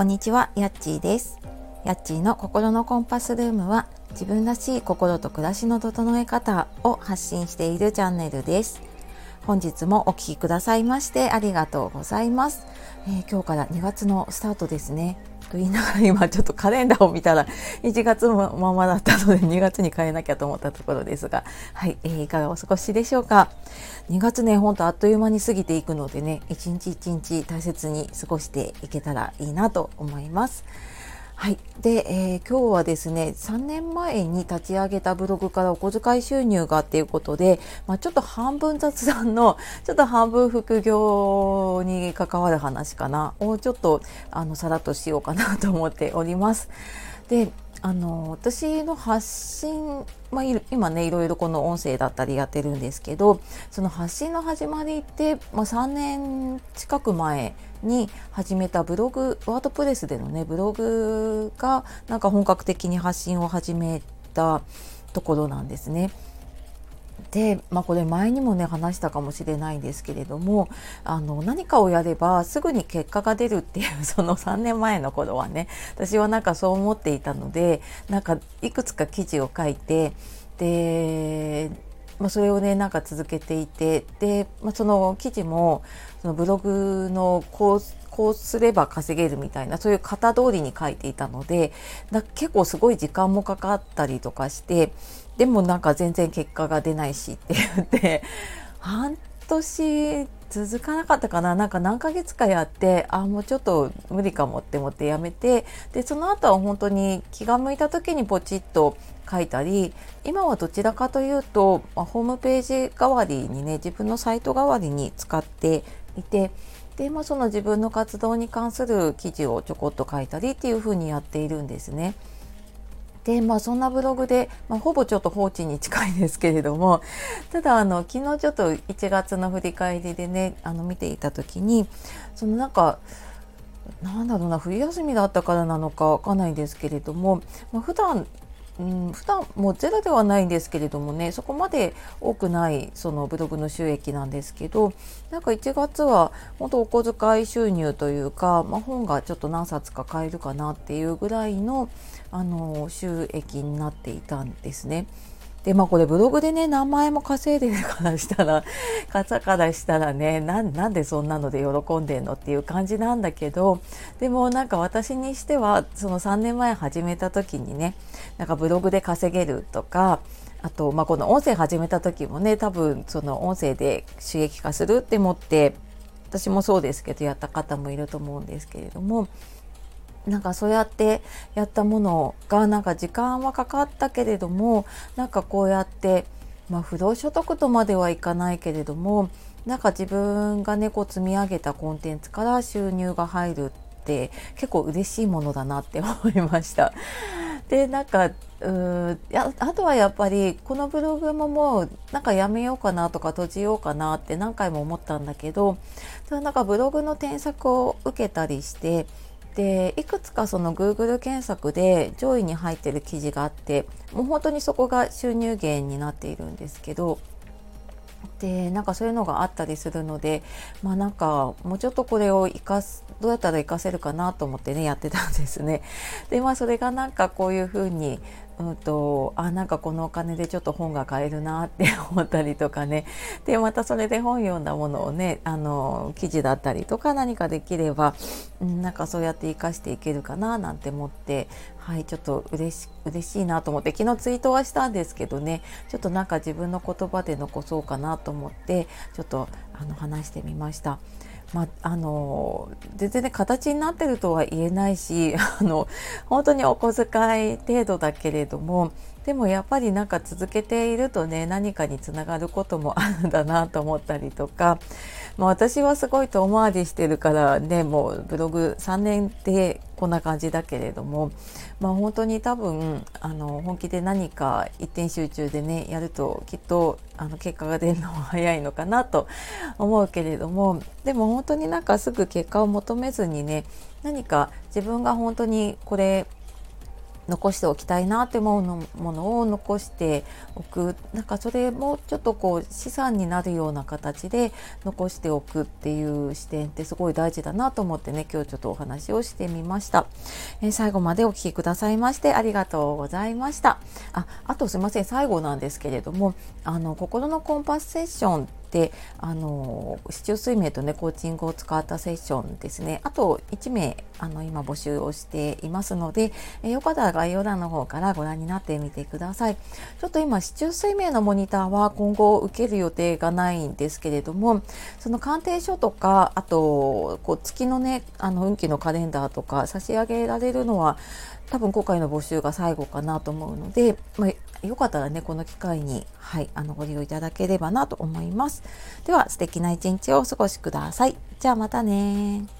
こんにちは、やっちーです。やっちーの心のコンパスルームは自分らしい心と暮らしの整え方を発信しているチャンネルです。本日もお聴きくださいましてありがとうございます。えー今日から2月のスタートですね。と言いながら今ちょっとカレンダーを見たら1月もままだったので2月に変えなきゃと思ったところですが、はい、えーいかがお過ごしでしょうか？2月ね、ほんとあっという間に過ぎていくのでね、一日一日大切に過ごしていけたらいいなと思います。はい。で、えー今日はですね、3年前に立ち上げたブログからお小遣い収入がっていうことで、まあ、ちょっと半分雑談の、ちょっと半分副業に関わる話かな、をちょっと、あの、さらっとしようかなと思っております。で、あの、私の発信、まあ、今ね、いろいろこの音声だったりやってるんですけど、その発信の始まりって、まあ、3年近く前に始めたブログ、ワードプレスでのね、ブログがなんか本格的に発信を始めたところなんですね。で、まあ、これ前にもね話したかもしれないんですけれどもあの何かをやればすぐに結果が出るっていう その3年前の頃はね私はなんかそう思っていたのでなんかいくつか記事を書いてで、まあ、それをねなんか続けていてで、まあ、その記事もそのブログのこうこうすれば稼げるみたいなそういう型通りに書いていたので結構すごい時間もかかったりとかしてでもなんか全然結果が出ないしって言って 半年続かなかったかな。なんか何ヶ月かやってあもうちょっと無理かもって思ってやめてでその後は本当に気が向いた時にポチッと書いたり今はどちらかというと、まあホームページ代わりにね自分のサイト代わりに使っていてで、まあ、その自分の活動に関する記事をちょこっと書いたりっていうふうにやっているんですね。でまあそんなブログで、まあ、ほぼちょっと放置に近いですけれども ただあの昨日ちょっと1月の振り返りでねあの見ていた時にそのなんかなんだろうな冬休みだったからなのかわかんないですけれども、まあ、普段うん、普段もゼロではないんですけれどもねそこまで多くないそのブログの収益なんですけどなんか1月は本当お小遣い収入というか、まあ、本がちょっと何冊か買えるかなっていうぐらいのあの収益になっていたんですね。でまあこれブログでね何万円も稼いでるからしたら方からしたらねなんでそんなので喜んでんのっていう感じなんだけどでもなんか私にしてはその3年前始めた時にねなんかブログで稼げるとかあと、まあ、この音声始めた時もね多分その音声で収益化するって思って私もそうですけどやった方もいると思うんですけれどもなんかそうやってやったものがなんか時間はかかったけれどもなんかこうやって、まあ、不労所得とまではいかないけれどもなんか自分がね積み上げたコンテンツから収入が入るって結構嬉しいものだなって思いました。でなんかうーあとはやっぱりこのブログももうなんかやめようかなとか閉じようかなって何回も思ったんだけどそれなんかブログの添削を受けたりしてでいくつかその Google 検索で上位に入ってる記事があってもう本当にそこが収入源になっているんですけどでなんかそういうのがあったりするのでまあなんかもうちょっとこれを生かすどうやったら活かせるかなと思ってねやってたんですね。でまあそれがなんかこういうふうにうんとあなんかこのお金でちょっと本が買えるなって 思ったりとかねでまたそれで本読んだものをねあの記事だったりとか何かできれば、うん、なんかそうやって生かしていけるかななんて思ってはいちょっと嬉し嬉しいなと思って昨日ツイートはしたんですけどねちょっとなんか自分の言葉で残そうかなと思ってちょっとあの話してみました。まあ、の全然ね形になってるとは言えないし あの本当にお小遣い程度だけれどもでもやっぱりなんか続けているとね何かにつながることもあるんだなと思ったりとか、まあ、私はすごい遠回りしてるからねもうブログ3年でこんな感じだけれども、まあ、本当に多分あの本気で何か一点集中でねやるときっとあの結果が出るのは早いのかなと思うけれどもでも本当になんかすぐ結果を求めずにね何か自分が本当にこれ残しておきたいなって思うのものを残しておく。なんかそれもちょっとこう資産になるような形で残しておくっていう視点ってすごい大事だなと思ってね今日ちょっとお話をしてみました、えー、最後までお聴きくださいましてありがとうございました。ああとすいません最後なんですけれどもあの心のコンパスセッションであの市中水明とねコーチングを使ったセッションですね。あと1名あの今募集をしていますので、えー、よかったら概要欄の方からご覧になってみてください。ちょっと今市中水明のモニターは今後受ける予定がないんですけれどもその鑑定書とかあとこう月のねあの運気のカレンダーとか差し上げられるのは多分今回の募集が最後かなと思うので、まあ、よかったらねこの機会に、はい、あのご利用いただければなと思います。では素敵な一日をお過ごしください。じゃあまたね